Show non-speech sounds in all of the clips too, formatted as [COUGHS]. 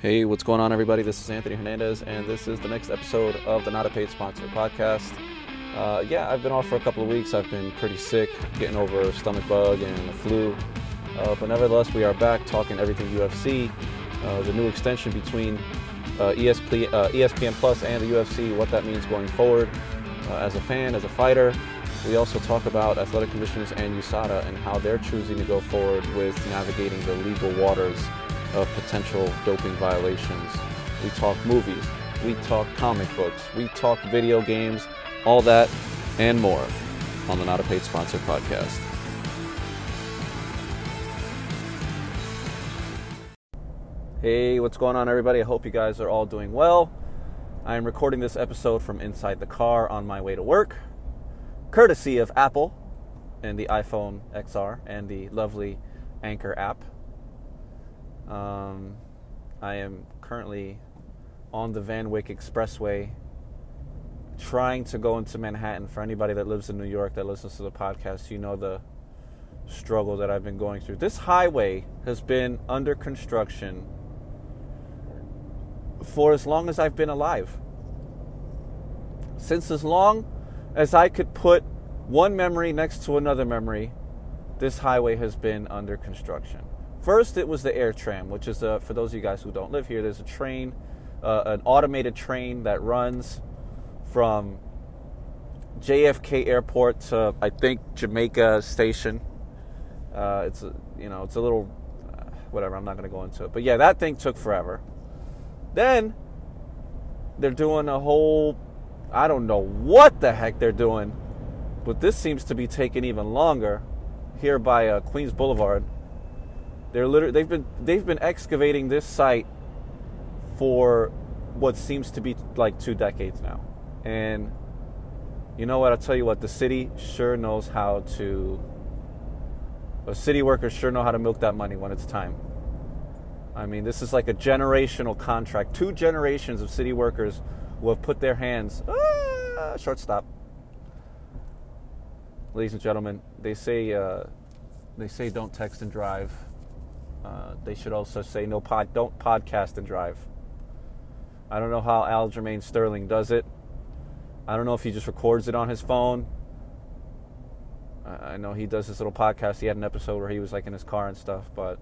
Hey, what's going on, everybody? This is Anthony Hernandez, and this is the next episode of the Not a Paid Sponsor podcast. Uh, yeah, I've been off for a couple of weeks. I've been pretty sick, getting over a stomach bug and the flu. Uh, but nevertheless, we are back talking everything UFC, uh, the new extension between uh, ESP, uh, ESPN Plus and the UFC, what that means going forward. Uh, as a fan, as a fighter, we also talk about athletic commissioners and USADA and how they're choosing to go forward with navigating the legal waters of potential doping violations. We talk movies, we talk comic books, we talk video games, all that and more on the Not a Paid Sponsor podcast. Hey, what's going on, everybody? I hope you guys are all doing well. I am recording this episode from inside the car on my way to work, courtesy of Apple and the iPhone XR and the lovely Anchor app. Um, I am currently on the Van Wyck Expressway trying to go into Manhattan. For anybody that lives in New York that listens to the podcast, you know the struggle that I've been going through. This highway has been under construction for as long as I've been alive. Since as long as I could put one memory next to another memory, this highway has been under construction. First, it was the air tram, which is a, for those of you guys who don't live here, there's a train, uh, an automated train that runs from JFK Airport to I think Jamaica Station. Uh, it's a, you know it's a little uh, whatever. I'm not going to go into it, but yeah, that thing took forever. Then they're doing a whole I don't know what the heck they're doing, but this seems to be taking even longer here by uh, Queens Boulevard. They're literally they've been they've been excavating this site for what seems to be like two decades now. And you know what? I'll tell you what, the city sure knows how to the city workers sure know how to milk that money when it's time. I mean, this is like a generational contract. Two generations of city workers who have put their hands ah, shortstop. Ladies and gentlemen, they say uh, they say don't text and drive. Uh, they should also say no pod, don't podcast and drive. I don't know how Aljamain Sterling does it. I don't know if he just records it on his phone. I know he does this little podcast. He had an episode where he was like in his car and stuff. But,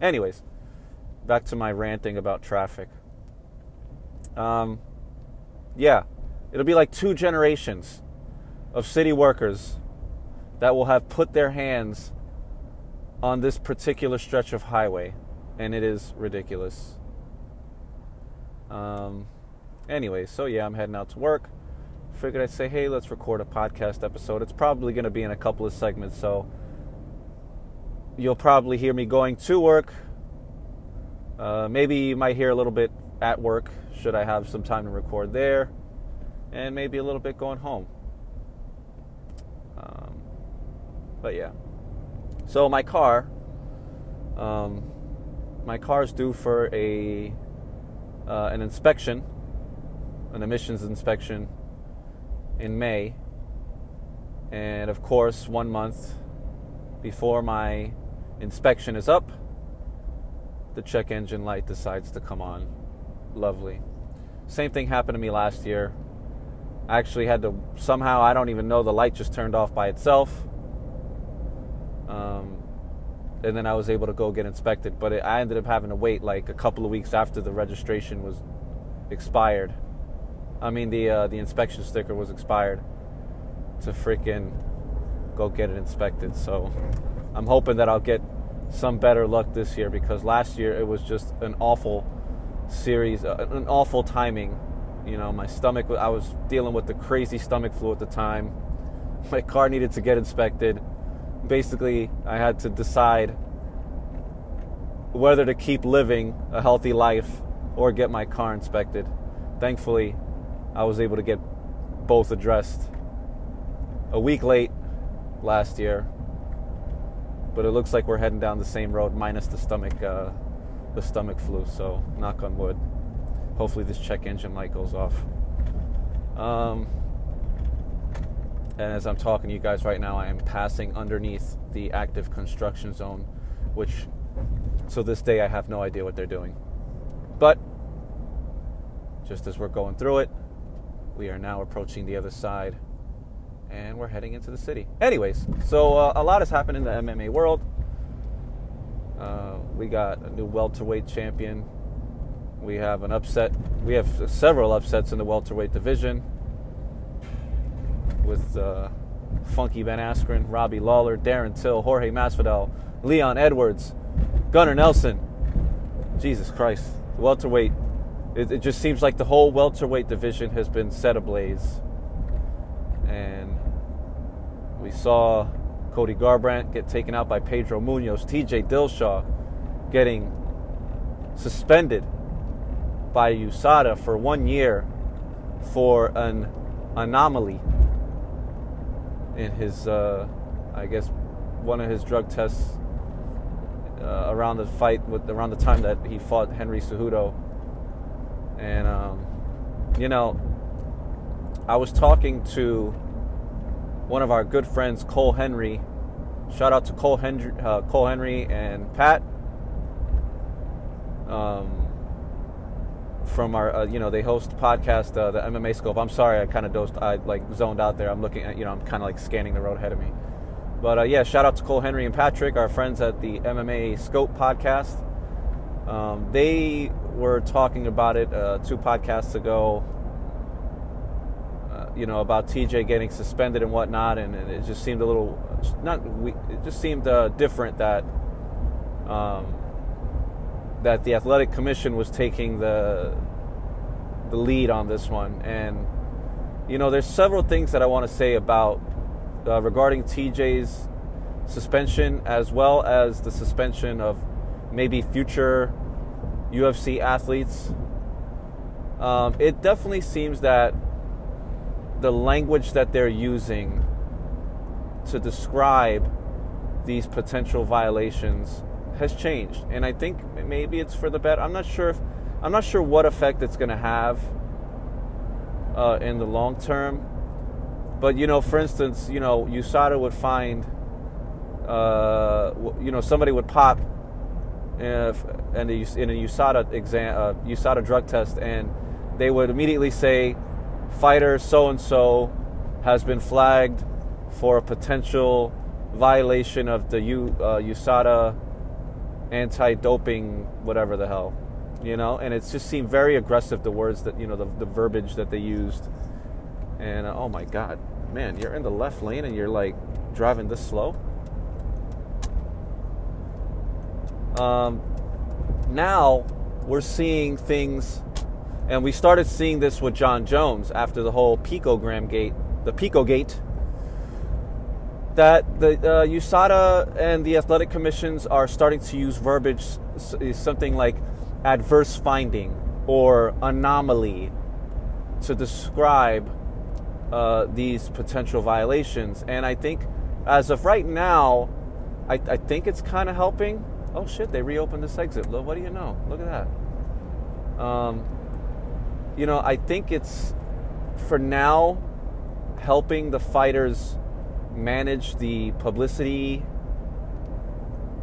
anyways, back to my ranting about traffic. Um, yeah, it'll be like two generations of city workers that will have put their hands on this particular stretch of highway, and it is ridiculous. Um, anyway, so yeah, I'm heading out to work. Figured I'd say, hey, let's record a podcast episode. It's probably going to be in a couple of segments, so you'll probably hear me going to work. Uh, maybe you might hear a little bit at work, should I have some time to record there, and maybe a little bit going home. Um, but yeah. So my car, um, my car's due for a uh, an inspection, an emissions inspection in May, and of course, one month before my inspection is up, the check engine light decides to come on. Lovely. Same thing happened to me last year. I actually had to somehow I don't even know the light just turned off by itself um, and then I was able to go get inspected. But it, I ended up having to wait like a couple of weeks after the registration was expired. I mean, the uh, the inspection sticker was expired to freaking go get it inspected. So I'm hoping that I'll get some better luck this year because last year it was just an awful series, uh, an awful timing. You know, my stomach, I was dealing with the crazy stomach flu at the time. [LAUGHS] My car needed to get inspected basically I had to decide whether to keep living a healthy life or get my car inspected. Thankfully, I was able to get both addressed a week late last year, but it looks like we're heading down the same road minus the stomach uh, the stomach flu. So knock on wood. Hopefully this check engine light goes off. Um, and as I'm talking to you guys right now, I am passing underneath the active construction zone, which so this day I have no idea what they're doing. But just as we're going through it, we are now approaching the other side and we're heading into the city. Anyways, so uh, a lot has happened in the MMA world. Uh, we got a new welterweight champion. We have an upset. We have several upsets in the welterweight division with uh, Funky Ben Askren, Robbie Lawler, Darren Till, Jorge Masvidal, Leon Edwards, Gunnar Nelson. Jesus Christ, welterweight. It, it just seems like the whole welterweight division has been set ablaze, and we saw Cody Garbrandt get taken out by Pedro Munhoz, TJ Dillashaw getting suspended by USADA for one year for an anomaly in his, uh, I guess, one of his drug tests uh, around the fight with around the time that he fought Henry Cejudo, and um, you know, I was talking to one of our good friends, Cole Henry. Shout out to Cole Henry, uh, Cole Henry and Pat. Um, from our, uh, you know, they host podcast, uh, the MMA Scope. I'm sorry, I kind of dozed, I like zoned out there. I'm looking at, you know, I'm kind of like scanning the road ahead of me. But uh, yeah, shout out to Cole Henry and Patrick, our friends at the MMA Scope podcast. Um, they were talking about it uh, two podcasts ago you know, about TJ getting suspended and whatnot, and, and it just seemed a little not. It just seemed uh, different that um, that the athletic commission was taking the the lead on this one, and you know, there's several things that I want to say about uh, regarding TJ's suspension, as well as the suspension of maybe future UFC athletes. Um, it definitely seems that the language that they're using to describe these potential violations has changed and i think maybe it's for the better i'm not sure if i'm not sure what effect it's going to have uh, in the long term but you know for instance you know usada would find uh, you know somebody would pop if, in a, in a usada exam uh, usada drug test and they would immediately say fighter so and so has been flagged for a potential violation of the U, uh, USADA anti-doping whatever the hell, you know. And it just seemed very aggressive the words that you know the, the verbiage that they used. And uh, oh my god, man, you're in the left lane and you're like driving this slow. Um, now we're seeing things and we started seeing this with Jon Jones after the whole picogram gate, the Pico gate. That the uh, USADA and the athletic commissions are starting to use verbiage, something like adverse finding or anomaly, to describe uh, these potential violations. And I think, as of right now, I, I think it's kind of helping. Oh shit! They reopened this exit. What do you know? Look at that. Um, you know, I think it's for now helping the fighters manage the publicity,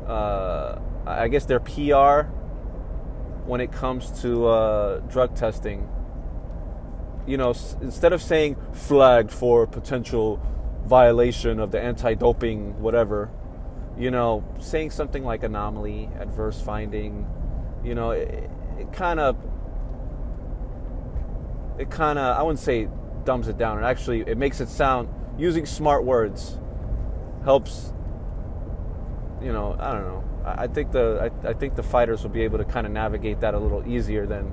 uh, I guess their PR when it comes to uh, drug testing. You know, s- instead of saying flagged for potential violation of the anti doping, whatever, you know, saying something like anomaly, adverse finding, you know, it, kind of it kind of I wouldn't say dumbs it down. It actually it makes it sound using smart words helps. You know, I don't know. I, think the I, I think the fighters will be able to kind of navigate that a little easier than,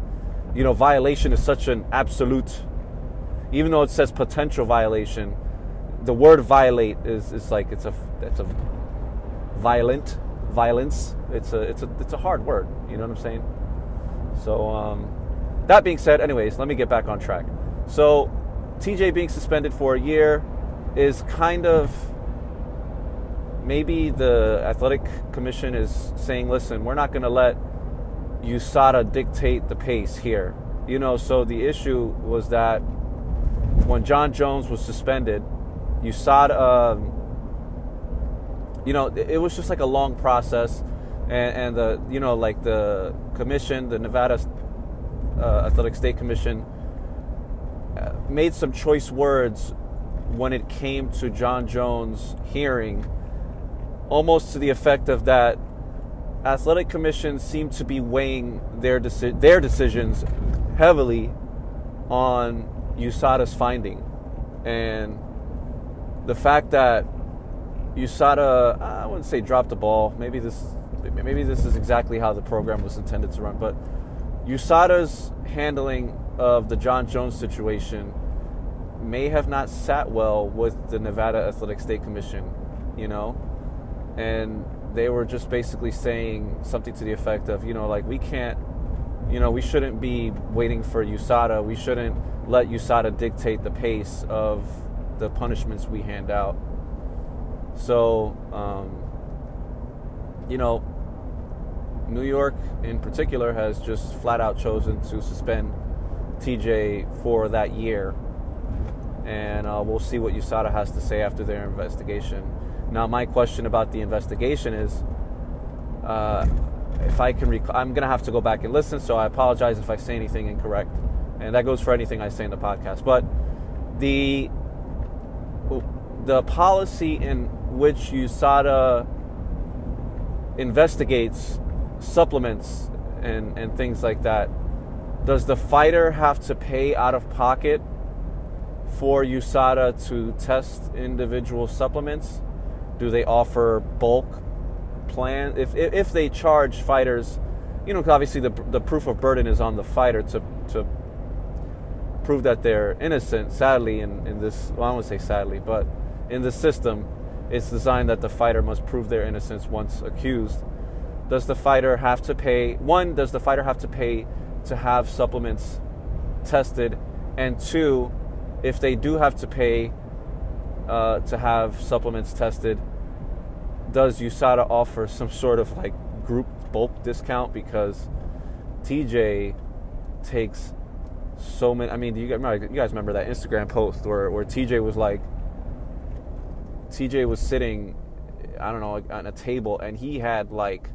you know, violation is such an absolute. Even though it says potential violation, the word violate is is like it's a it's a violent violence. It's a it's a it's a hard word. You know what I'm saying? So um, that being said, anyways, let me get back on track. So, TJ being suspended for a year is kind of maybe the athletic commission is saying, listen, we're not going to let USADA dictate the pace here. You know, so the issue was that when Jon Jones was suspended, USADA, um, you know, it was just like a long process. And, and the, you know, like the commission, the Nevada uh, Athletic State Commission uh, made some choice words when it came to Jon Jones' hearing, almost to the effect of that athletic commissions seem to be weighing their deci- their decisions heavily on USADA's finding, and the fact that USADA I wouldn't say dropped the ball. Maybe this maybe this is exactly how the program was intended to run, but USADA's handling of the Jon Jones situation may have not sat well with the Nevada Athletic State Commission, you know, and they were just basically saying something to the effect of, you know, like we can't, you know, we shouldn't be waiting for USADA. We shouldn't let USADA dictate the pace of the punishments we hand out. So, um, you know, New York in particular has just flat out chosen to suspend TJ for that year. And uh, we'll see what USADA has to say after their investigation. Now, my question about the investigation is uh, if I can, rec- I'm going to have to go back and listen, so I apologize if I say anything incorrect. And that goes for anything I say in the podcast. But the the policy in which USADA investigates supplements and, and things like that, does the fighter have to pay out of pocket for USADA to test individual supplements? Do they offer bulk plan? If, if, they charge fighters, you know, obviously the, the proof of burden is on the fighter to, to prove that they're innocent. Sadly, in, in this, well, I don't want to say sadly, but in the system, it's designed that the fighter must prove their innocence once accused does the fighter have to pay? One, does the fighter have to pay to have supplements tested? And two, if they do have to pay uh, to have supplements tested, does USADA offer some sort of like group bulk discount? Because TJ takes so many. I mean, do you guys remember, you guys remember that Instagram post where, where TJ was like, TJ was sitting, I don't know, on a table and he had like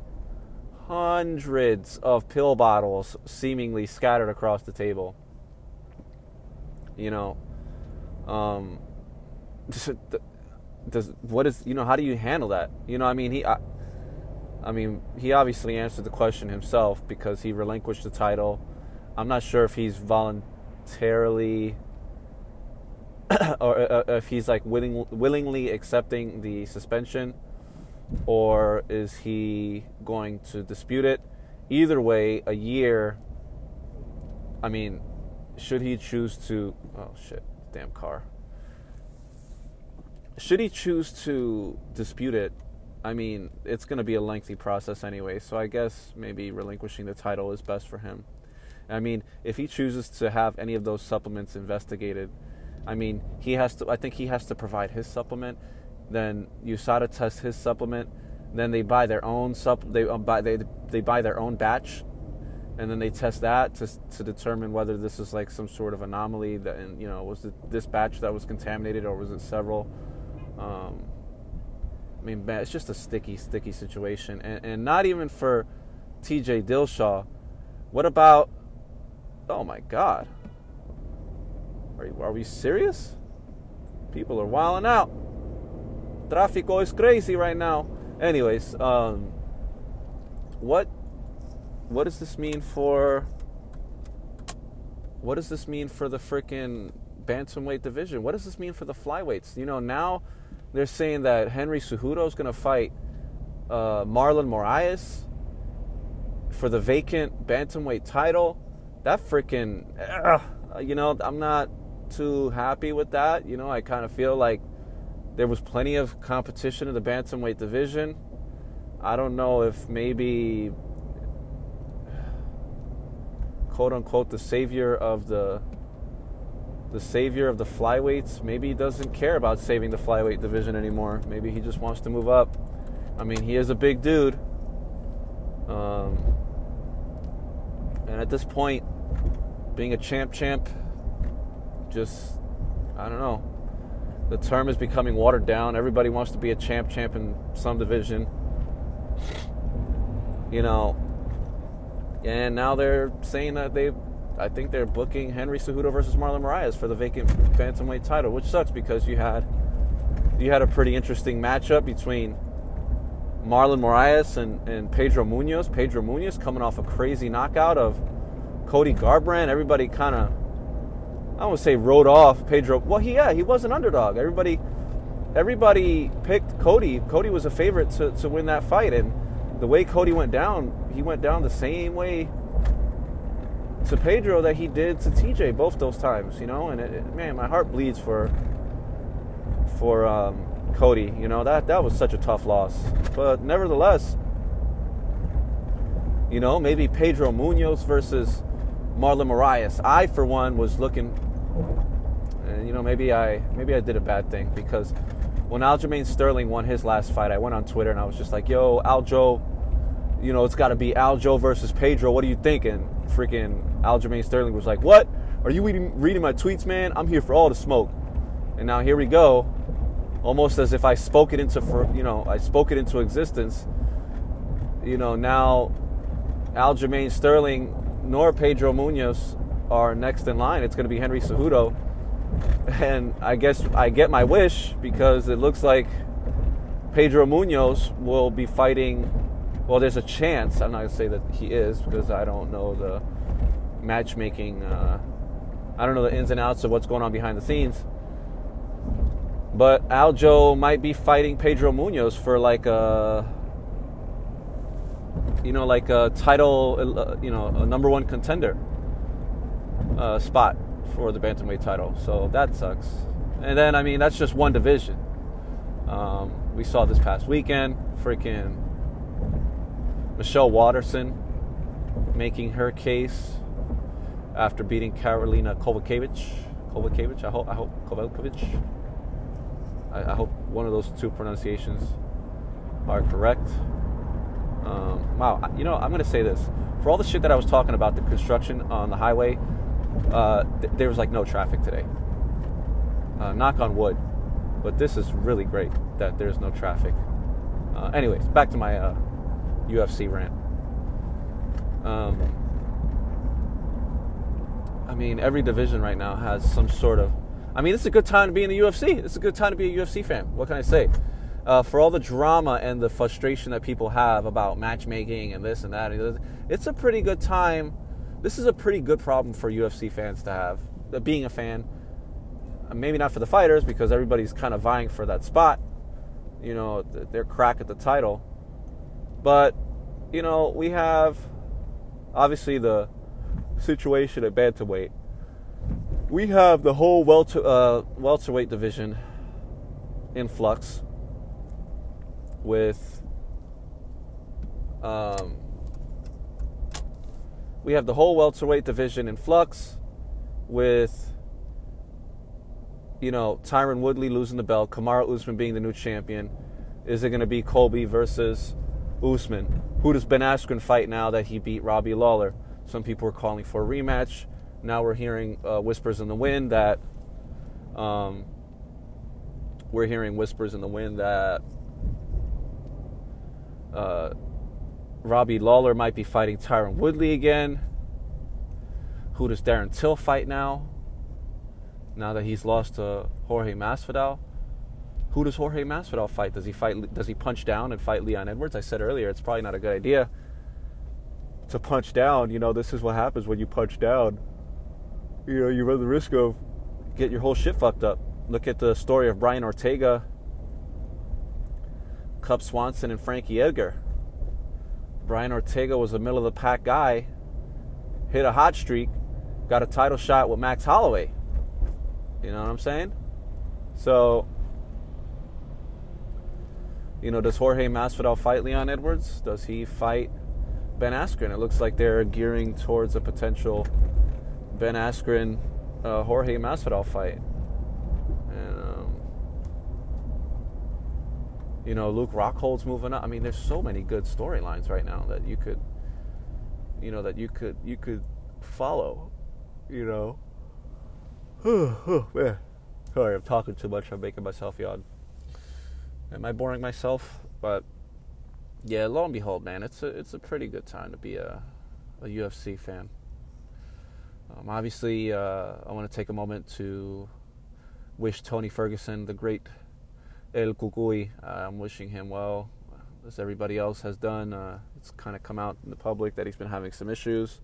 hundreds of pill bottles seemingly scattered across the table. You know, um, does what is you know how do you handle that? You know, I mean he, I, I mean he obviously answered the question himself because he relinquished the title. I'm not sure if he's voluntarily [COUGHS] or uh, if he's like willing, willingly accepting the suspension or is he going to dispute it? Either way, a year. I mean, should he choose to. Oh, shit. Damn car. Should he choose to dispute it? I mean, it's going to be a lengthy process anyway, so I guess maybe relinquishing the title is best for him. I mean, if he chooses to have any of those supplements investigated, I mean, he has to. I think he has to provide his supplement then USADA tests his supplement. Then they buy their own sup. They um, buy they they buy their own batch, and then they test that to to determine whether this is like some sort of anomaly. That and you know was it this batch that was contaminated or was it several? Um, I mean, man, it's just a sticky, sticky situation, and and not even for T.J. Dillashaw. What about? Oh my God! Are you, are we serious? People are wilding out. Tráfico is crazy right now. Anyways, um, what what does this mean for what does this mean for the freaking bantamweight division? What does this mean for the flyweights? You know, now they're saying that Henry Cejudo is going to fight uh, Marlon Moraes for the vacant bantamweight title. That freaking, uh, you know, I'm not too happy with that. You know, I kind of feel like there was plenty of competition in the bantamweight division. I don't know if maybe quote unquote the savior of the the savior of the flyweights maybe he doesn't care about saving the flyweight division anymore. Maybe he just wants to move up. I mean, he is a big dude. Um, and at this point, being a champ champ just I don't know the term is becoming watered down. Everybody wants to be a champ champ in some division. You know, and now they're saying that they I think they're booking Henry Cejudo versus Marlon Moraes for the vacant bantamweight title, which sucks because you had you had a pretty interesting matchup between Marlon Moraes and, and Pedro Munhoz. Pedro Munhoz coming off a crazy knockout of Cody Garbrandt. Everybody kind of, I don't say rode off Pedro. Well, he, yeah, he was an underdog. Everybody, everybody picked Cody. Cody was a favorite to, to win that fight, and the way Cody went down, he went down the same way to Pedro that he did to TJ both those times. You know, and it, it, man, my heart bleeds for for um, Cody. You know that that was such a tough loss, but nevertheless, you know maybe Pedro Munhoz versus Marlon Moraes. I, for one, was looking, and you know maybe I maybe I did a bad thing because when Aljamain Sterling won his last fight, I went on Twitter and I was just like, "Yo, Aljo, you know it's got to be Aljo versus Pedro. What do you think?" And freaking Aljamain Sterling was like, "What? Are you reading, reading my tweets, man? I'm here for all the smoke." And now here we go almost as if I spoke it into you know I spoke it into existence. You know now, Aljamain Sterling nor Pedro Munhoz are next in line. It's going to be Henry Cejudo, and I guess I get my wish because it looks like Pedro Munhoz will be fighting. Well, there's a chance. I'm not to say that he is because I don't know the matchmaking. Uh, I don't know the ins and outs of what's going on behind the scenes but Aljo might be fighting Pedro Munhoz for like a, you know, like a title, uh, you know, a number one contender uh, spot for the bantamweight title. So that sucks. And then, I mean, that's just one division. Um, we saw this past weekend, freaking Michelle Waterson making her case after beating Karolina Kovacevic. Kovacevic, I hope, I hope Kovacevic I, I hope one of those two pronunciations are correct. Um, wow, you know, I'm to say this. For all the shit that I was talking about, the construction on the highway, uh, th- there was like no traffic today. Uh, knock on wood. But this is really great that there's no traffic. Uh, anyways, back to my UFC uh, rant. Um, I mean, every division right now has some sort of I mean, it's a good time to be in the UFC. It's a good time to be a UFC fan. What can I say? Uh, for all the drama and the frustration that people have about matchmaking and this and that, it's a pretty good time. This is a pretty good problem for UFC fans to have. Uh, being a fan, uh, maybe not for the fighters because everybody's kind of vying for that spot. You know, their crack at the title. But you know, we have obviously the situation at bantamweight we have the whole welter, uh, welterweight division in flux with um, we have the whole welterweight division in flux with you know Tyron Woodley losing the belt, Kamaru Usman being the new champion. Is it going to be Colby versus Usman? Who does Ben Askren fight now that he beat Robbie Lawler? Some people are calling for a rematch. Now we're hearing uh, whispers in the wind that um, we're hearing whispers in the wind that uh, Robbie Lawler might be fighting Tyron Woodley again. Who does Darren Till fight now? Now that he's lost to Jorge Masvidal, who does Jorge Masvidal fight? Does he fight? Does he punch down and fight Leon Edwards? I said earlier it's probably not a good idea to punch down. You know, this is what happens when you punch down you know, you run the risk of get your whole shit fucked up. Look at the story of Brian Ortega, Cub Swanson, and Frankie Edgar. Brian Ortega was a middle of the pack guy, hit a hot streak, got a title shot with Max Holloway. You know what I'm saying? So, you know, does Jorge Masvidal fight Leon Edwards? Does he fight Ben Askren? It looks like they're gearing towards a potential Ben Askren, uh, Jorge Masvidal fight. And, um, you know, Luke Rockhold's moving up. I mean, there's so many good storylines right now that you could, you know, that you could you could follow. You know. [SIGHS] man. Sorry, I'm talking too much. I'm making myself yawn. Am I boring myself? But yeah, lo and behold, man, it's a it's a pretty good time to be a a UFC fan. Um, obviously, uh, I want to take a moment to wish Tony Ferguson, the great El Cucuy, uh, I'm wishing him well, as everybody else has done. Uh, it's kind of come out in the public that he's been having some issues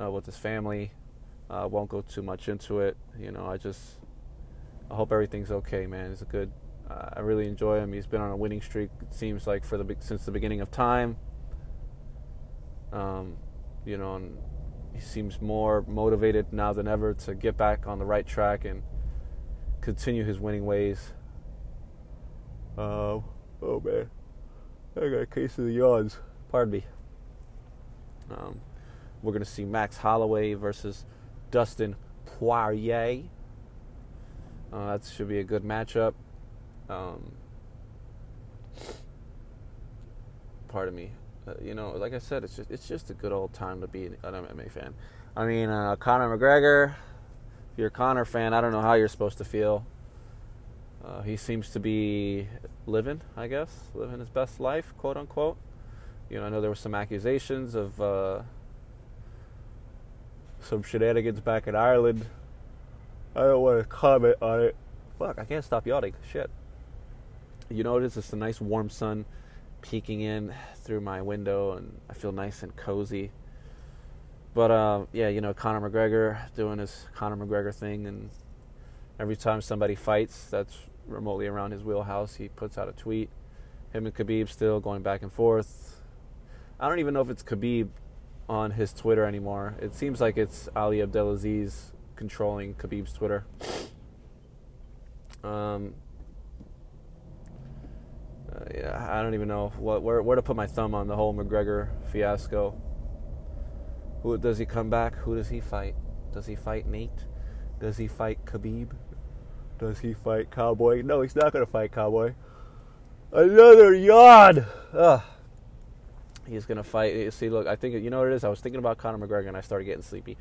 uh, with his family. I uh, won't go too much into it. You know, I just I hope everything's okay, man. He's a good. Uh, I really enjoy him. He's been on a winning streak. It seems like for the since the beginning of time. Um, you know, and he seems more motivated now than ever to get back on the right track and continue his winning ways. Uh, oh man, I got a case of the yawns. Pardon me. Um, we're gonna see Max Holloway versus Dustin Poirier. Uh, that should be a good matchup. Um, pardon me. Uh, you know, like I said, it's just it's just a good old time to be an MMA fan. I mean, uh, Conor McGregor. If you're a Conor fan, I don't know how you're supposed to feel. Uh, he seems to be living, I guess, living his best life, quote unquote. You know, I know there were some accusations of uh, some shenanigans back in Ireland. I don't want to comment on it. Fuck, I can't stop yawning. Shit. You notice it's a nice warm sun peeking in through my window, and I feel nice and cozy. But uh, yeah, you know, Conor McGregor doing his Conor McGregor thing, and every time somebody fights that's remotely around his wheelhouse, he puts out a tweet. Him and Khabib still going back and forth. I don't even know if it's Khabib on his Twitter anymore. It seems like it's Ali Abdelaziz controlling Khabib's Twitter. Um, uh, yeah, I don't even know what where where to put my thumb on the whole McGregor fiasco. Who does he come back? Who does he fight? Does he fight Nate? Does he fight Khabib? Does he fight Cowboy? No, he's not going to fight Cowboy. Another yawn. Ugh he's gonna fight. See, look, I think you know what it is. I was thinking about Conor McGregor, and I started getting sleepy.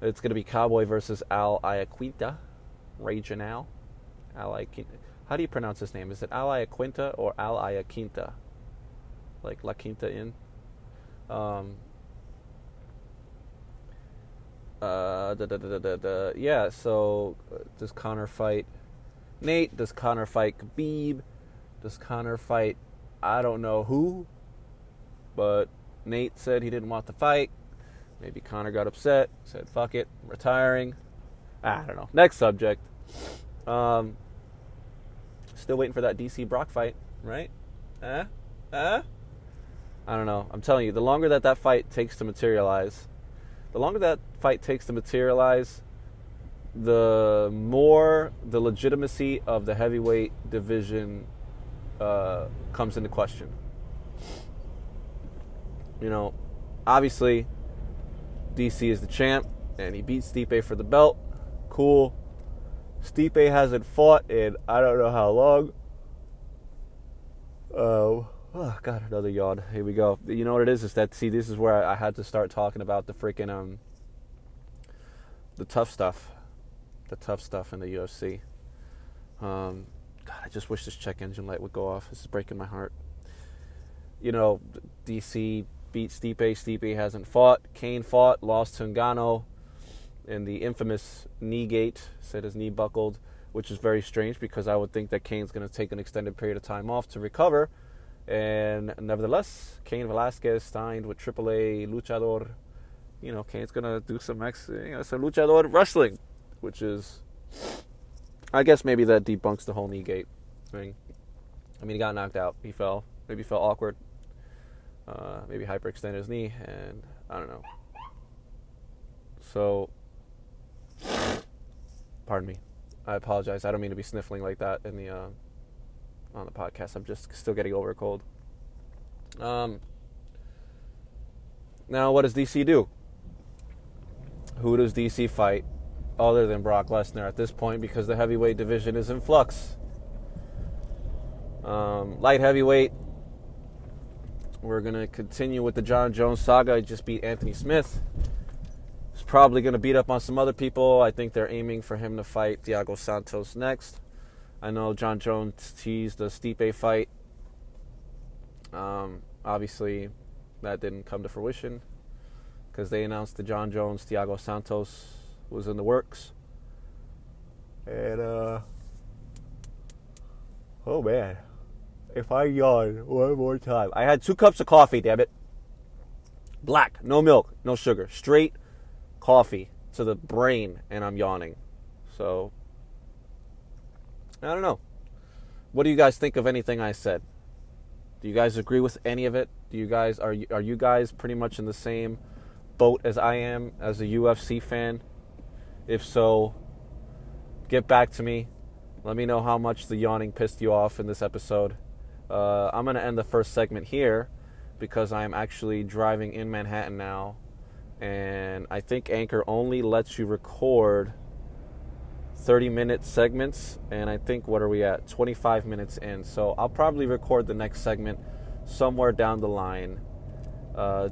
It's gonna be Cowboy versus Al Iaquinta, Raging Al. Al. How do you pronounce his name? Is it Al Iaquinta or Al Iaquinta? Like La Quinta Inn. Um. Uh, da, da, da, yeah. So uh, does Conor fight Nate? Does Conor fight Khabib? Does Conor fight I don't know who? But Nate said he didn't want the fight. Maybe Conor got upset, said, fuck it, I'm retiring. I don't know. Next subject. Um, still waiting for that DC Brock fight, right? Eh? Eh? I don't know. I'm telling you, the longer that that fight takes to materialize, the longer that fight takes to materialize, the more the legitimacy of the heavyweight division uh, comes into question you know, obviously DC is the champ and he beat Stipe for the belt. Cool. Stipe hasn't fought in I don't know how long. Uh, oh god, another yawn. Here we go. You know what it is? Is that see? This is where I, had to start talking about the freaking um, the tough stuff, the tough stuff in the UFC. Um, God, I just wish this check engine light would go off. This is breaking my heart. You know, DC beat Stipe. Stipe hasn't fought. Cain fought, lost to Ngannou in the infamous knee gate. Said his knee buckled, which is very strange because I would think that Cain's going to take an extended period of time off to recover. And nevertheless, Cain Velasquez signed with AAA Luchador. You know, going to do some ex, you know, some Luchador wrestling, which is, I guess maybe that debunks the whole knee gate thing. I mean, he got knocked out. He fell. Maybe he felt awkward uh, maybe hyperextend his knee, and I don't know. So, pardon me. I apologize. I don't mean to be sniffling like that in the uh, on the podcast. I'm just still getting over a cold. Um. Now, what does DC do? Who does DC fight other than Brock Lesnar at this point? Because the heavyweight division is in flux. Um, light heavyweight, we're going to continue with the Jon Jones saga. I just beat Anthony Smith. He's probably going to beat up on some other people. I think they're aiming for him to fight Thiago Santos next. I know Jon Jones teased the Stipe fight. Um, obviously, that didn't come to fruition. because they announced that Jon Jones, Thiago Santos was in the works. And, uh, oh man, if I yawn one more time. I had two cups of coffee, damn it. Black, no milk, no sugar, straight coffee to the brain, and I'm yawning. So, I don't know. What do you guys think of anything I said? Do you guys agree with any of it? Do you guys are you, are you guys pretty much in the same boat as I am as a UFC fan? If so, get back to me. Let me know how much the yawning pissed you off in this episode. Uh, I'm to end the first segment here because I'm actually driving in Manhattan now. And I think Anchor only lets you record 30 minute segments. And I think, what are we at? 25 minutes in. So I'll probably record the next segment somewhere down the line uh,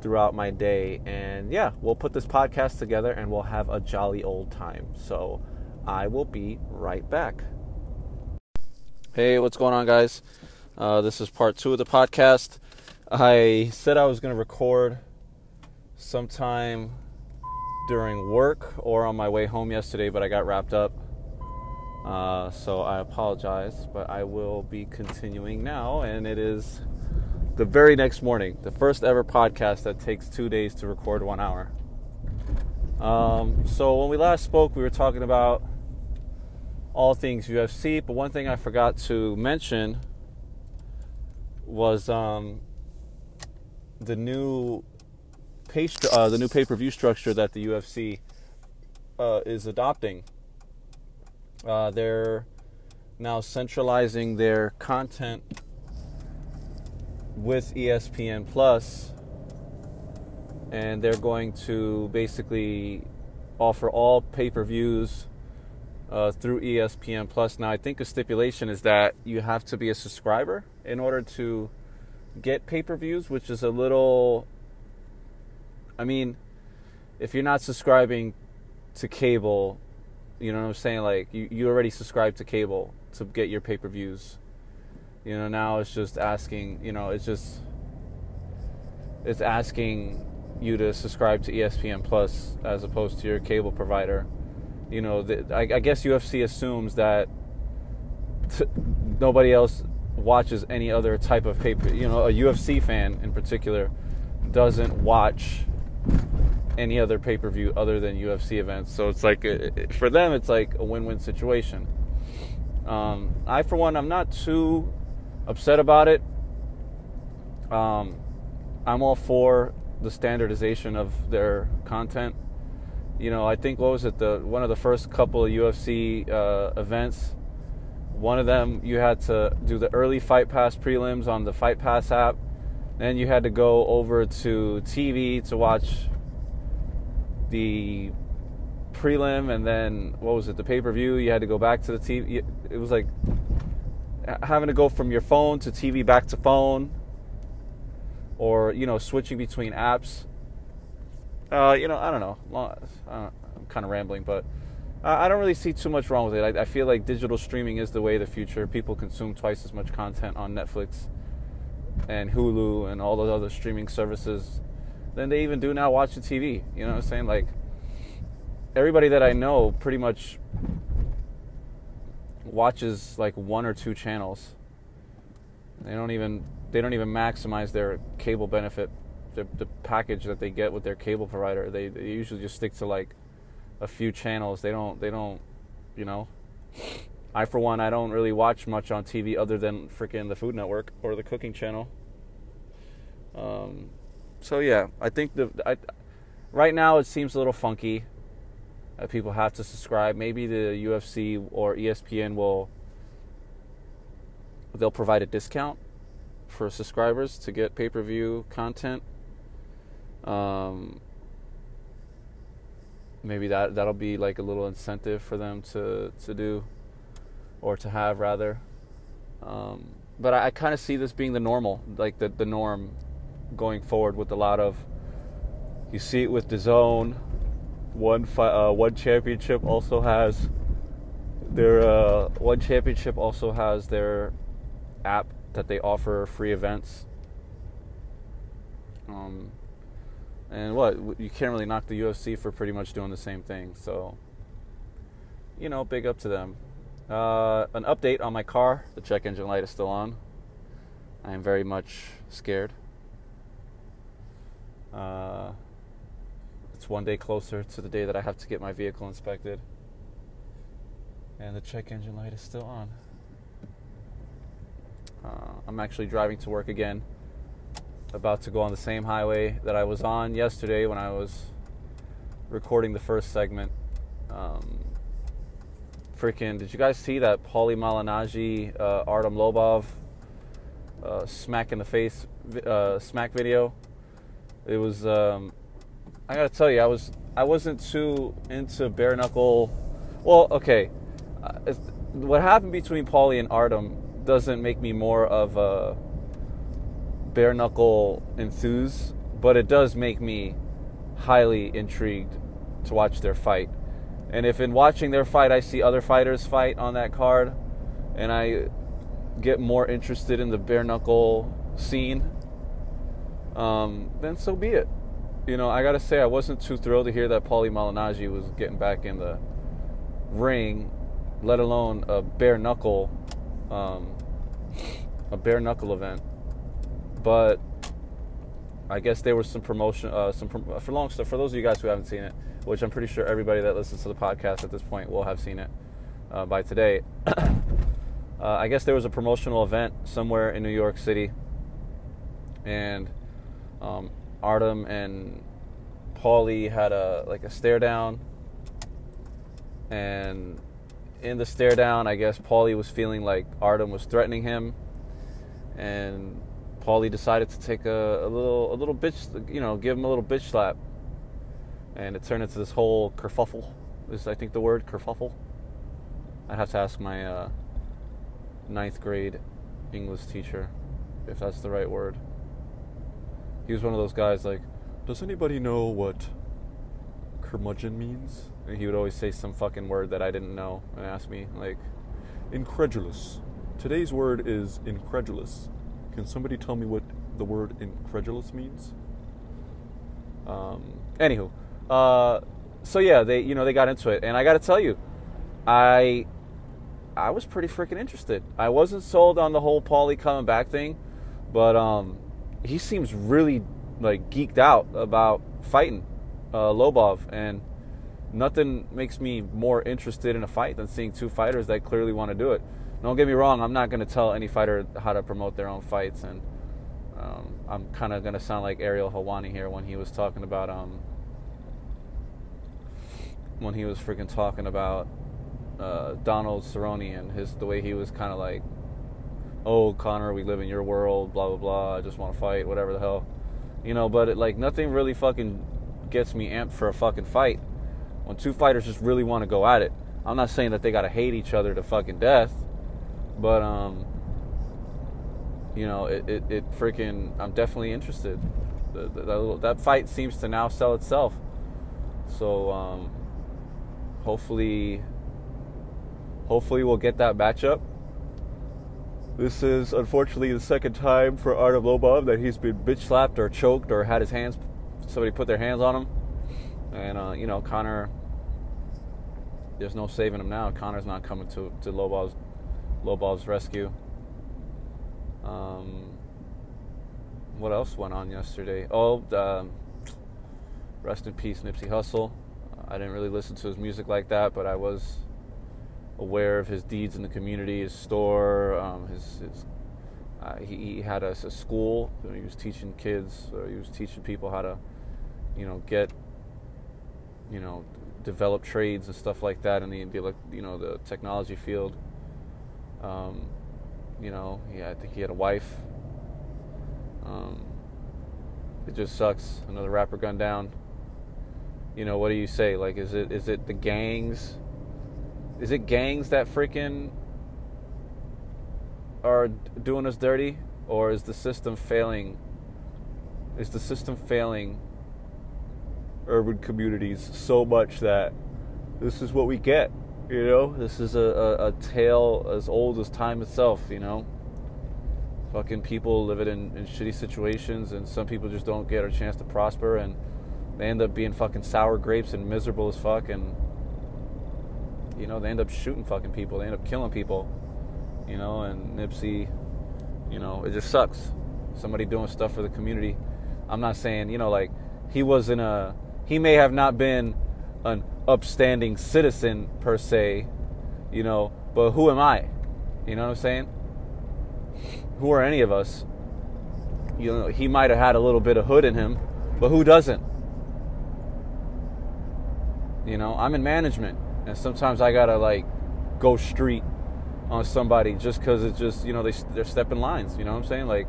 throughout my day. And yeah, we'll put this podcast together and we'll have a jolly old time. So I will be right back. Hey, what's going on, guys? Uh, this is part two of the podcast. I said I was going to record sometime during work or on my way home yesterday, but I got wrapped up. Uh, so I apologize, but I will be continuing now, and it is the very next morning, the first ever podcast that takes two days to record one hour. Um, so when we last spoke, we were talking about all things UFC, but one thing I forgot to mention was um, the new pay uh, the new pay per view structure that the UFC uh, is adopting. Uh, they're now centralizing their content with ESPN Plus, and they're going to basically offer all pay per views uh, through ESPN Plus. Now, I think a stipulation is that you have to be a subscriber in order to get pay per views, which is a little. I mean, if you're not subscribing to cable, you know what I'm saying? Like, you, you already subscribe to cable to get your pay per views. You know, now it's just asking, you know, it's just. It's asking you to subscribe to ESPN Plus as opposed to your cable provider you know, the, I, I, guess UFC assumes that t- [LAUGHS] nobody else watches any other type of paper. You know, a UFC fan in particular doesn't watch any other pay per view other than UFC events. So it's like uh, for them, it's like a win win situation. Um, I, for one, I'm not too upset about it. Um, I'm all for the standardization of their content you know, I think what was it the one of the first couple of UFC uh, events. One of them you had to do the early Fight Pass prelims on the Fight Pass app. Then you had to go over to TV to watch the prelim, and then what was it? The pay per view. You had to go back to the TV. It was like having to go from your phone to TV back to phone, or you know, switching between apps uh, you know, I don't know. I'm kind of rambling, but I don't really see too much wrong with it. I, I, feel like digital streaming is the way of the future. People consume twice as much content on Netflix and Hulu and all those other streaming services than they even do now watching TV. You know what I'm saying? Like everybody that I know pretty much watches like one or two channels. They don't even they don't even maximize their cable benefit the, the package that they get with their cable provider. They, they usually just stick to like a few channels. They don't they don't you know. I for one I don't really watch much on TV other than freaking the Food Network or the Cooking Channel. Um, so yeah, I think the I, right now it seems a little funky. that people have to subscribe. Maybe the UFC or ESPN will they'll provide a discount for subscribers to get pay per view content. Um, maybe that that'll be like a little incentive for them to to do or to have rather. Um, but I, I kind of see this being the normal, like the the norm going forward with a lot of. You see it with DAZN. One fi- uh, one championship also has their uh, one championship also has their app that they offer free events. Um, And what you can't really knock the UFC for pretty much doing the same thing. So, you know, big up to them. Uh, an update on my car: the check engine light is still on. I am very much scared. Uh, it's one day closer to the day that I have to get my vehicle inspected, and the check engine light is still on. Uh, I'm actually driving to work again. About to go on the same highway that I was on yesterday when I was recording the first segment. Um, freaking, did you guys see that Paulie Malignaggi, uh, Artem Lobov uh, smack in the face uh, smack video? It was. Um, I gotta tell you, I was. I wasn't too into bare knuckle. Well, okay. Uh, what happened between Paulie and Artem doesn't make me more of a bare knuckle enthuse, but it does make me highly intrigued to watch their fight. And if in watching their fight I see other fighters fight on that card and I get more interested in the bare knuckle scene, um, then so be it. You know, I gotta say I wasn't too thrilled to hear that Paulie Malignaggi was getting back in the ring, let alone a bare knuckle um, a bare knuckle event. But I guess there was some promotion, uh, some prom- for long stuff. For those of you guys who haven't seen it, which I'm pretty sure everybody that listens to the podcast at this point will have seen it uh, by today. [COUGHS] uh, I guess there was a promotional event somewhere in New York City, and um, Artem and Paulie had a like a stare down, and in the stare down, I guess Paulie was feeling like Artem was threatening him, and Paulie decided to take a, a, little a little bitch, you know, give him a little bitch slap, and it turned into this whole kerfuffle. Is I think the word kerfuffle. I'd have to ask my uh, ninth grade English teacher if that's the right word. He was one of those guys like, does anybody know what curmudgeon means? And he would always say some fucking word that I didn't know and ask me, like, incredulous. Today's word is incredulous. Can somebody tell me what the word incredulous means? Um, anywho, uh, so yeah, they you know they got into it, and I got to tell you, I I was pretty freaking interested. I wasn't sold on the whole Paulie coming back thing, but um, he seems really like geeked out about fighting uh, Lobov, and nothing makes me more interested in a fight than seeing two fighters that clearly want to do it. Don't get me wrong, I'm not going to tell any fighter how to promote their own fights, and um, I'm kind of going to sound like Ariel Helwani here when he was talking about um, when he was freaking talking about uh, Donald Cerrone and his the way he was kind of like, "Oh, Conor, we live in your world, blah blah blah. I just want to fight, whatever the hell." You know, but it, like nothing really fucking gets me amped for a fucking fight when two fighters just really want to go at it. I'm not saying that they got to hate each other to fucking death, but um, you know, it it, it freaking I'm definitely interested. The, the, that, that fight seems to now sell itself. So um, hopefully, hopefully we'll get that matchup. This is unfortunately the second time for Artem Lobov that he's been bitch slapped or choked or had his hands somebody put their hands on him. And uh, you know, Conor, there's no saving him now. Conor's not coming to to Lobov's Lobov's rescue. Um, what else went on yesterday? Oh, um, rest in peace, Nipsey Hussle. I didn't really listen to his music like that, but I was aware of his deeds in the community, his store, um, his, his uh, he, he, had a, a school. he was teaching kids. he was teaching people how to, you know, get you know, develop trades and stuff like that in the, the you know the technology field. Um, you know, yeah, I think he had a wife. Um, it just sucks. Another rapper gunned down. You know, what do you say? Like, is it is it the gangs? Is it gangs that freaking are doing us dirty, or is the system failing? Is the system failing urban communities so much that this is what we get. You know, this is a, a, a tale as old as time itself. You know, fucking people living in, in shitty situations, and some people just don't get a chance to prosper. And they end up being fucking sour grapes and miserable as fuck, and you know they end up shooting fucking people. They end up killing people. You know, and Nipsey, you know, it just sucks. Somebody doing stuff for the community. I'm not saying, you know, like he wasn't a he may have not been an upstanding citizen per se, you know, but who am I? You know what I'm saying? Who are any of us? You know, he might have had a little bit of hood in him, but who doesn't? You know, I'm in management, and sometimes I gotta like go street on somebody just because it's just you know they they're stepping lines. You know what I'm saying? Like,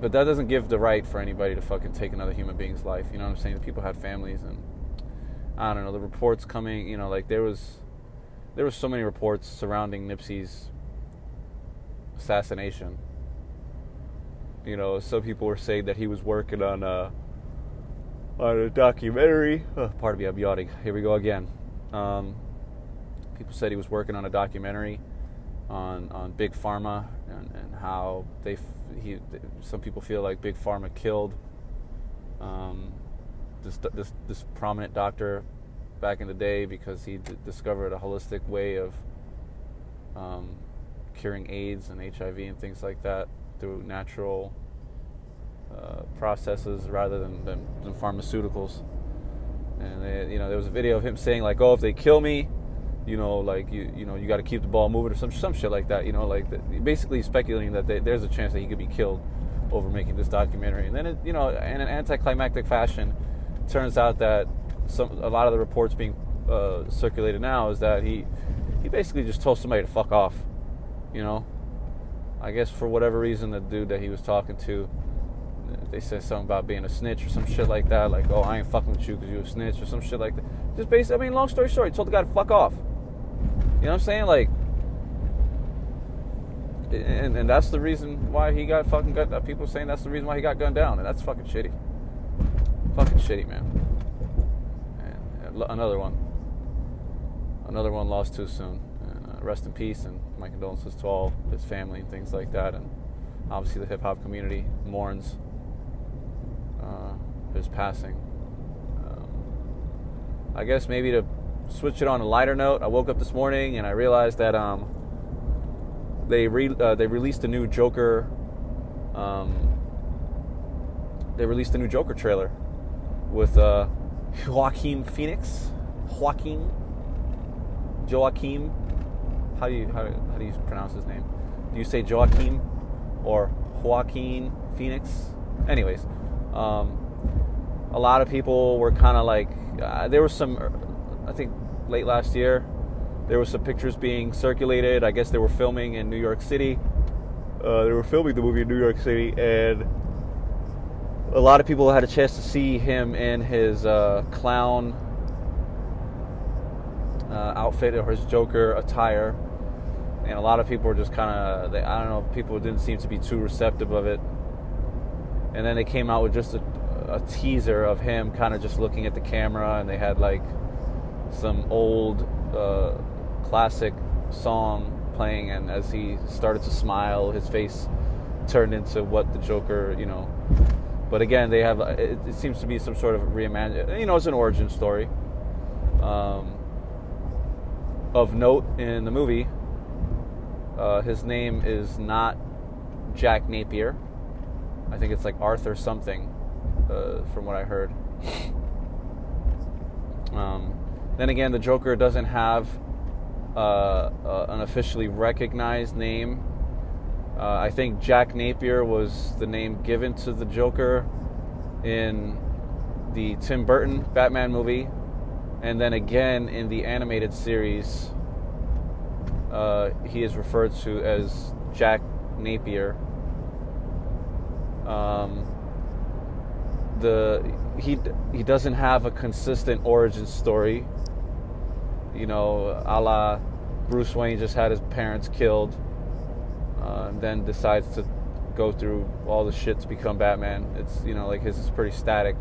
but that doesn't give the right for anybody to fucking take another human being's life. You know what I'm saying? People have families, and I don't know the reports coming. You know, like there was there was so many reports surrounding Nipsey's assassination. You know, some people were saying that he was working on a on a documentary. Oh, pardon me, I'm yawning. Here we go again. Um, people said he was working on a documentary on on big pharma and, and how they he some people feel like big pharma killed um, this this this prominent doctor back in the day because he d- discovered a holistic way of um, curing AIDS and HIV and things like that through natural uh, processes rather than, than, than pharmaceuticals. And they, you know, there was a video of him saying like, "Oh, if they kill me, you know, like you, you know, you got to keep the ball moving or some some shit like that. You know, like the, basically speculating that they, there's a chance that he could be killed over making this documentary. And then, it, you know, in an anticlimactic fashion, turns out that some a lot of the reports being uh, circulated now is that he he basically just told somebody to fuck off. You know, I guess for whatever reason, the dude that he was talking to, they said something about being a snitch or some shit like that. Like, oh, I ain't fucking with you because you a snitch or some shit like that. Just basically, I mean, long story short, he told the guy to fuck off. You know what I'm saying? Like, and, and that's the reason why he got fucking gunned. down. People saying that's the reason why he got gunned down, and that's fucking shitty. Fucking shitty, man. And another one. Another one lost too soon. And, uh, rest in peace, and my condolences to all his family and things like that. And obviously, the hip hop community mourns uh, his passing. Um, I guess maybe to switch it on a lighter note, I woke up this morning and I realized that um, they re- uh, they released a new Joker. Um, they released a new Joker trailer with uh, Joaquin Phoenix. Joaquin. Joaquin. How do you how, how do you pronounce his name? Do you say Joaquin or Joaquin Phoenix? Anyways, um, a lot of people were kind of like uh, there was some. I think late last year, there was some pictures being circulated. I guess they were filming in New York City. Uh, they were filming the movie in New York City, and a lot of people had a chance to see him in his uh, clown uh, outfit or his Joker attire, and a lot of people were just kind of I don't know people didn't seem to be too receptive of it. And then they came out with just a, a teaser of him kind of just looking at the camera, and they had like some old uh, classic song playing, and as he started to smile, his face turned into what the Joker, you know. But again, they have it, it seems to be some sort of reimagine. You know, it's an origin story. Um, of note in the movie, uh, his name is not Jack Napier. I think it's like Arthur something, uh, from what I heard. [LAUGHS] Um, then again, the Joker doesn't have uh, uh, an officially recognized name. Uh, I think Jack Napier was the name given to the Joker in the Tim Burton Batman movie, and then again in the animated series, uh, he is referred to as Jack Napier. Um, the he he doesn't have a consistent origin story you know, a la Bruce Wayne just had his parents killed, uh, and then decides to go through all the shit to become Batman. It's you know like his is pretty static.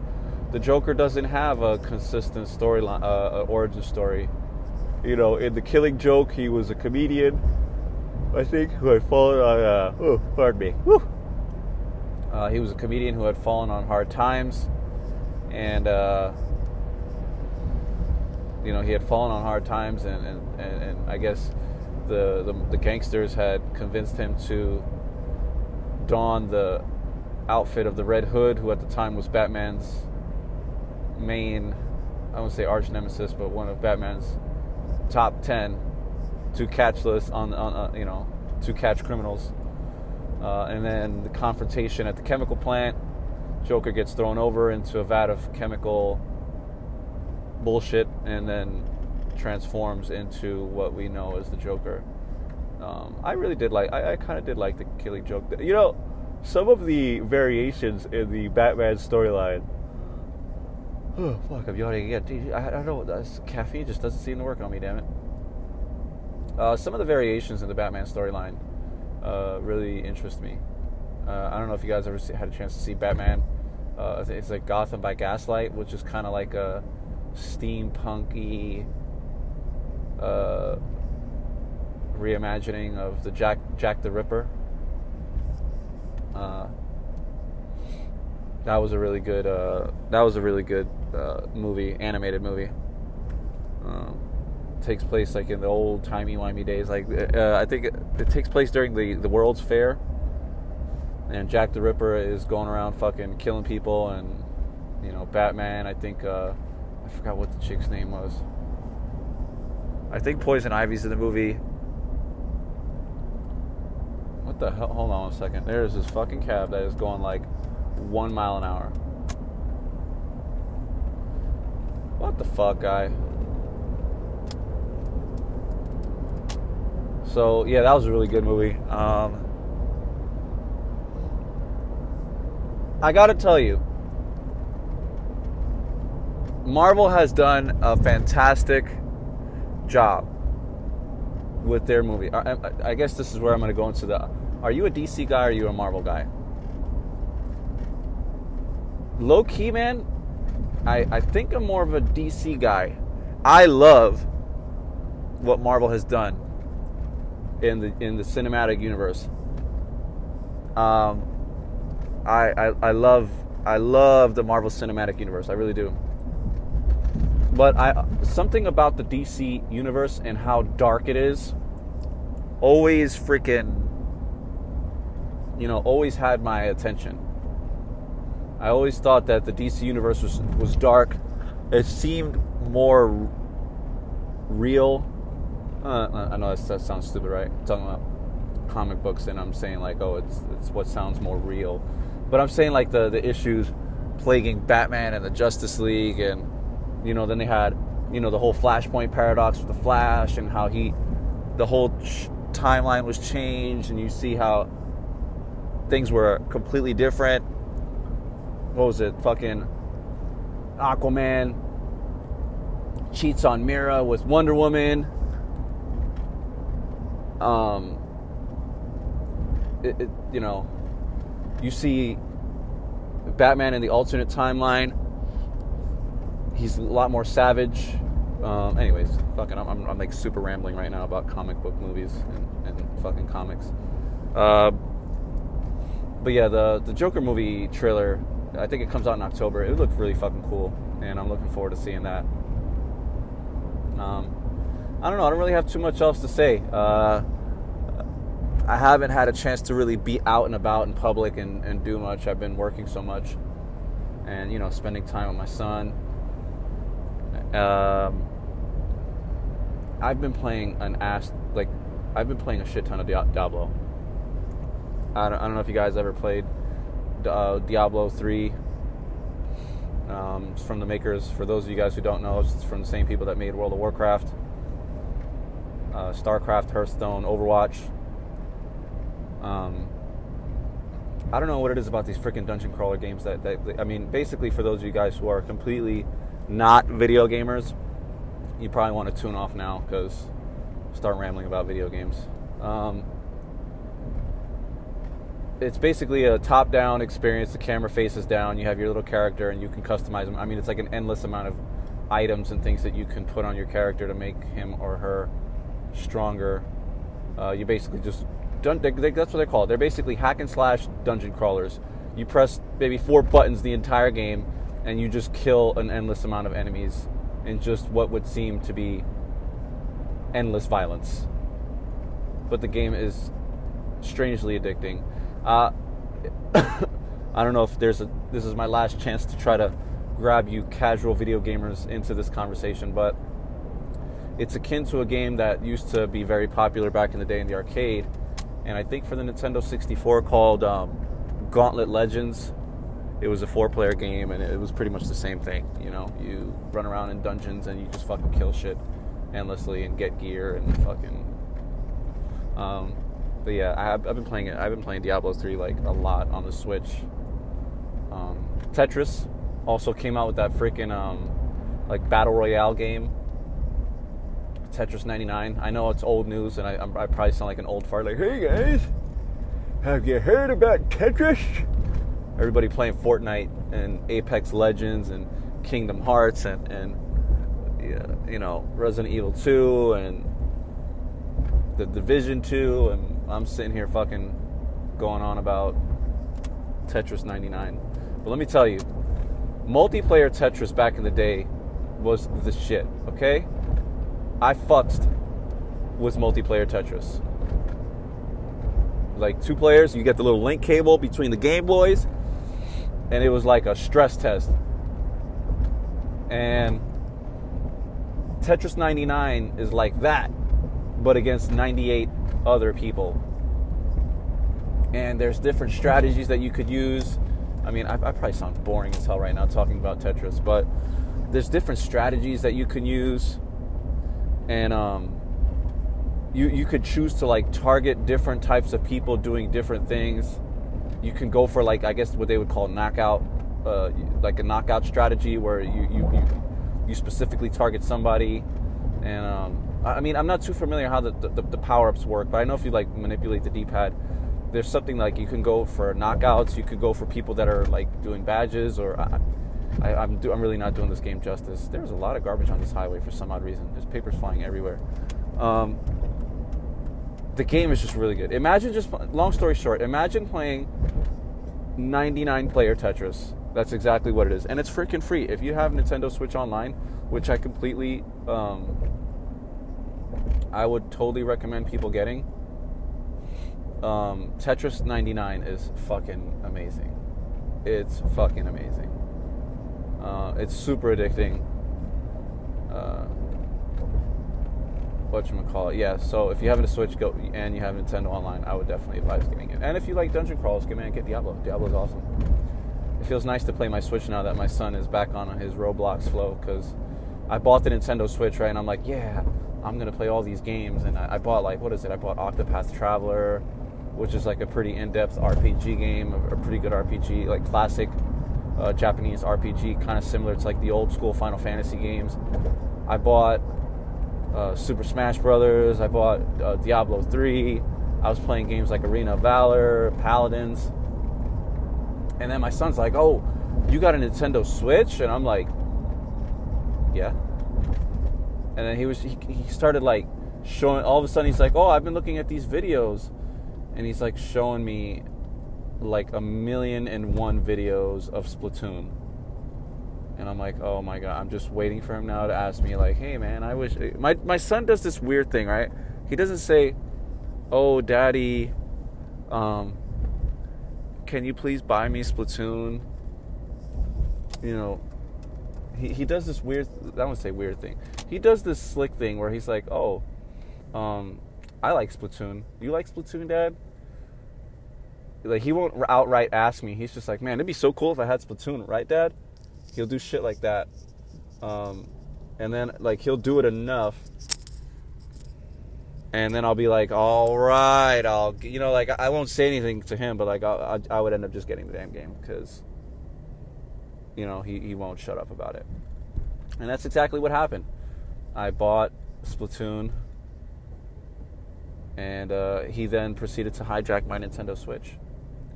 The Joker doesn't have a consistent storyline, uh, origin story. You know, in the Killing Joke, he was a comedian. I think who had fallen on. Uh, oh, pardon me. Uh, he was a comedian who had fallen on hard times, and uh, you know he had fallen on hard times, and and, and, and I guess the, the the gangsters had convinced him to don the outfit of the Red Hood, who at the time was Batman's main, I won't say arch nemesis, but one of Batman's top ten to catch list on, on uh, you know to catch criminals. Uh, and then the confrontation at the chemical plant. Joker gets thrown over into a vat of chemical bullshit, and then transforms into what we know as the Joker. Um, I really did like. I, I kind of did like the Killing Joke. You know, some of the variations in the Batman storyline. Oh fuck! I'm yawning again. I, I don't know. This caffeine just doesn't seem to work on me. Damn it. Uh, some of the variations in the Batman storyline uh, really interest me. Uh, I don't know if you guys ever see, had a chance to see Batman. Uh, it's like Gotham by Gaslight, which is kind of like a steampunky uh, reimagining of the Jack Jack the Ripper. Uh, that was a really good. that was a really good movie, animated movie. Um, takes place like in the old timey wimey days. Like uh, I think it, it, takes place during the the World's Fair, and Jack the Ripper is going around fucking killing people, and you know Batman. I think uh, I forgot what the chick's name was. I think Poison Ivy's in the movie. What the hell? Hold on a second. There's this fucking cab that is going like one mile an hour. What the fuck, guy? So yeah, that was a really good movie. Um, I got to tell you, Marvel has done a fantastic job with their movie. I, I guess this is where I'm going to go into the. Are you a DC guy or are you a Marvel guy? Low key, man, I, I think I'm more of a DC guy. I love what Marvel has done in the in the cinematic universe. Um, I, I I love I love the Marvel Cinematic Universe. I really do. But I something about the DC universe and how dark it is always freaking you know always had my attention. I always thought that the DC universe was was dark. It seemed more real uh, I know that, that sounds stupid, right? I'm talking about comic books, and I'm saying like, oh, it's it's what sounds more real. But I'm saying like the the issues plaguing Batman and the Justice League, and you know, then they had you know the whole Flashpoint paradox with the Flash, and how he, the whole ch- timeline was changed, and you see how things were completely different. What was it? Fucking Aquaman cheats on Mera with Wonder Woman um, it, it, you know, you see Batman in the alternate timeline. He's a lot more savage. Um, anyways, fucking, I'm, I'm, I'm, like super rambling right now about comic book movies and, and fucking comics. Uh, but yeah, the the Joker movie trailer, I think it comes out in October. It looked really fucking cool, and I'm looking forward to seeing that. Um, I don't know. I don't really have too much else to say. Uh, I haven't had a chance to really be out and about in public and, and do much. I've been working so much, and you know, spending time with my son. Um, I've been playing an ass like I've been playing a shit ton of Diablo. I don't, I don't know if you guys ever played uh, Diablo three. Um, it's from the makers. For those of you guys who don't know, it's from the same people that made World of Warcraft uh, StarCraft, Hearthstone, Overwatch. Um, I don't know what it is about these freaking dungeon crawler games that, that, I mean, basically for those of you guys who are completely not video gamers, you probably want to tune off now because start rambling about video games. Um, it's basically a top-down experience. The camera faces down. You have your little character, and you can customize them. I mean, it's like an endless amount of items and things that you can put on your character to make him or her stronger. Uh, you basically just dun- they, they, that's what they call it. They're basically hack and slash dungeon crawlers. You press maybe four buttons the entire game, and you just kill an endless amount of enemies in just what would seem to be endless violence. But the game is strangely addicting. Uh, [COUGHS] I don't know if there's a. This is my last chance to try to grab you casual video gamers into this conversation, but it's akin to a game that used to be very popular back in the day in the arcade, and I think for the Nintendo 64 called um, Gauntlet Legends. It was a four-player game, and it was pretty much the same thing. You know, you run around in dungeons and you just fucking kill shit endlessly and get gear and fucking. Um, but yeah, I have, I've been playing it. I've been playing Diablo 3 like a lot on the Switch. Um, Tetris also came out with that freaking um, like battle royale game. Tetris 99. I know it's old news, and I, I probably sound like an old fart. Like, hey guys, have you heard about Tetris? Everybody playing Fortnite and Apex Legends and Kingdom Hearts and and you know Resident Evil 2 and the Division 2, and I'm sitting here fucking going on about Tetris 99. But let me tell you, multiplayer Tetris back in the day was the shit, okay? I fucked with multiplayer Tetris. Like two players, you get the little link cable between the Game Boys, and it was like a stress test. And Tetris 99 is like that, but against 98 other people. And there's different strategies that you could use. I mean, I, I probably sound boring as hell right now talking about Tetris, but there's different strategies that you can use, and um, you you could choose to like target different types of people doing different things. You can go for like I guess what they would call knockout, uh, like a knockout strategy where you you, you you specifically target somebody, and um, I mean, I'm not too familiar how the, the, the power ups work, but I know if you like manipulate the D pad, there's something like you can go for knockouts, you could go for people that are like doing badges, or I, am I'm, I'm really not doing this game justice. There's a lot of garbage on this highway for some odd reason. There's papers flying everywhere. Um, the game is just really good. Imagine just, long story short, imagine playing 99 player Tetris. That's exactly what it is. And it's freaking free. If you have Nintendo Switch Online, which I completely um, I would totally recommend people getting. Um, Tetris 99 is fucking amazing. It's fucking amazing. Uh, it's super addicting. Uh, what you call it? Yeah. So if you have a Switch, go and you have Nintendo Online, I would definitely advise getting it. And if you like dungeon crawls, get man, get Diablo. Diablo's awesome. It feels nice to play my Switch now that my son is back on his Roblox flow because I bought the Nintendo Switch right, and I'm like, yeah, I'm gonna play all these games, and I, I, bought like what is it? I bought Octopath Traveler, which is like a pretty in-depth RPG game, a, a pretty good RPG, like classic uh, Japanese RPG, kind of similar to like the old school Final Fantasy games. I bought uh, Super Smash Brothers. I bought uh, Diablo 3. I was playing games like Arena of Valor, Paladins, and then my son's like, "Oh, you got a Nintendo Switch?" And I'm like, "Yeah." and then he was he, he started like showing all of a sudden he's like oh i've been looking at these videos and he's like showing me like a million and one videos of splatoon and i'm like oh my god i'm just waiting for him now to ask me like hey man i wish my, my son does this weird thing right? He doesn't say oh daddy um can you please buy me splatoon? You know he, he does this weird i don't say weird thing. He does this slick thing where he's like oh um, i like splatoon. You like splatoon dad? Like he won't outright ask me. He's just like man it'd be so cool if i had splatoon right dad he'll do shit like that um, and then like he'll do it enough and then I'll be like, all right, I'll, you know, like I won't say anything to him, but like I, I would end up just getting the damn game because you know, he, he won't shut up about it. And that's exactly what happened. I bought Splatoon, and uh, he then proceeded to hijack my Nintendo Switch.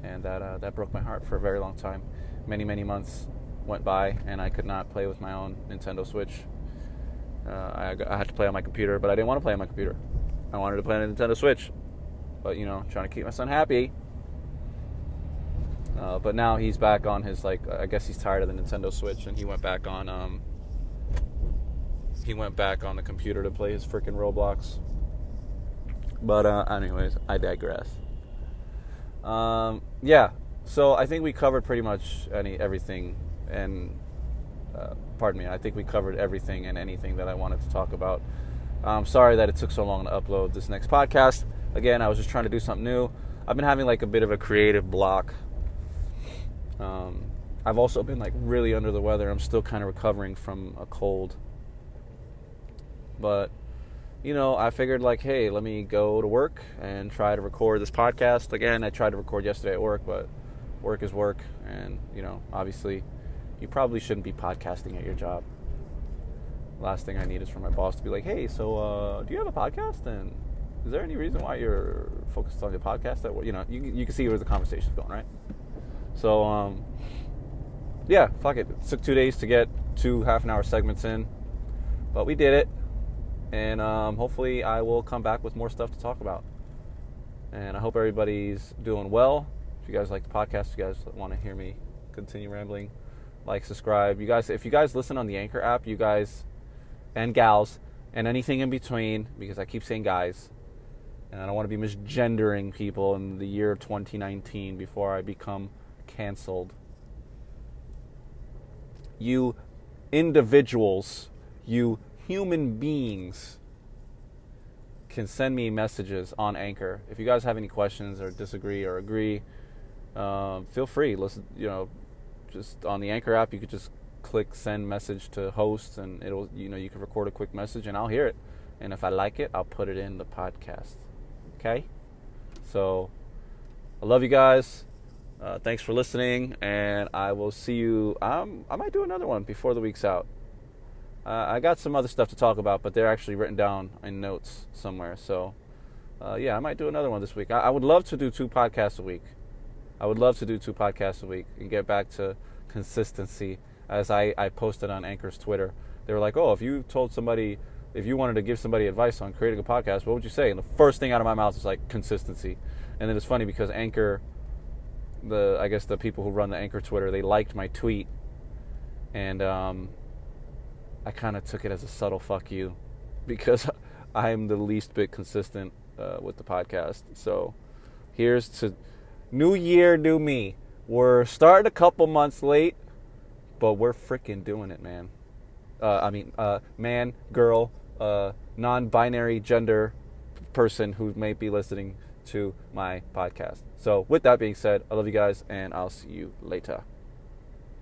And that, uh, that broke my heart for a very long time. Many, many months went by, and I could not play with my own Nintendo Switch. Uh, I, I had to play on my computer, but I didn't want to play on my computer. I wanted to play on a Nintendo Switch. But, you know, trying to keep my son happy. Uh, but now he's back on his like I guess he's tired of the Nintendo Switch and he went back on um he went back on the computer to play his freaking Roblox. But uh, anyways, I digress. Um, yeah, so I think we covered pretty much any everything, and uh, pardon me, I think we covered everything and anything that I wanted to talk about. I'm sorry that it took so long to upload this next podcast. Again, I was just trying to do something new. I've been having like a bit of a creative block. Um, I've also been like really under the weather. I'm still kind of recovering from a cold. But, you know, I figured like, hey, let me go to work and try to record this podcast. Again, I tried to record yesterday at work, but work is work. And, you know, obviously, you probably shouldn't be podcasting at your job. Last thing I need is for my boss to be like, hey, so uh, do you have a podcast? And is there any reason why you're focused on your podcast? That you know, you, you can see where the conversation's going, right? So, um, yeah, fuck it. It took two days to get two half an hour segments in, but we did it and um, hopefully I will come back with more stuff to talk about. And I hope everybody's doing well. If you guys like the podcast, if you guys want to hear me continue rambling, like, subscribe. You guys, if you guys listen on the Anchor app, you guys and gals and anything in between, because I keep saying guys, and I don't want to be misgendering people in the year 2019 before I become canceled. You individuals, you human beings can send me messages on Anchor. If you guys have any questions or disagree or agree, um, feel free. Listen, you know, just on the Anchor app, you could just click send message to host, and it'll, you know, you can record a quick message, and I'll hear it. And if I like it, I'll put it in the podcast. Okay. So, I love you guys. Uh, thanks for listening, and I will see you. Um, I might do another one before the week's out. Uh, I got some other stuff to talk about, but they're actually written down in notes somewhere. So, uh, yeah, I might do another one this week. I, I, would love to do two podcasts a week. I would love to do two podcasts a week and get back to consistency. As I, I posted on Anchor's Twitter, they were like, "Oh, if you told somebody, if you wanted to give somebody advice on creating a podcast, what would you say?" And the first thing out of my mouth is like consistency. And then it's funny because Anchor, the I guess the people who run the Anchor Twitter, they liked my tweet, and um, I kind of took it as a subtle fuck you [LAUGHS] because I'm the least bit consistent uh, with the podcast. So here's to new year, new me. We're starting a couple months late, but we're freaking doing it, man. Uh, I mean, uh, man, girl, uh, non binary gender person who may be listening to my podcast. So, with that being said, I love you guys, and I'll see you later.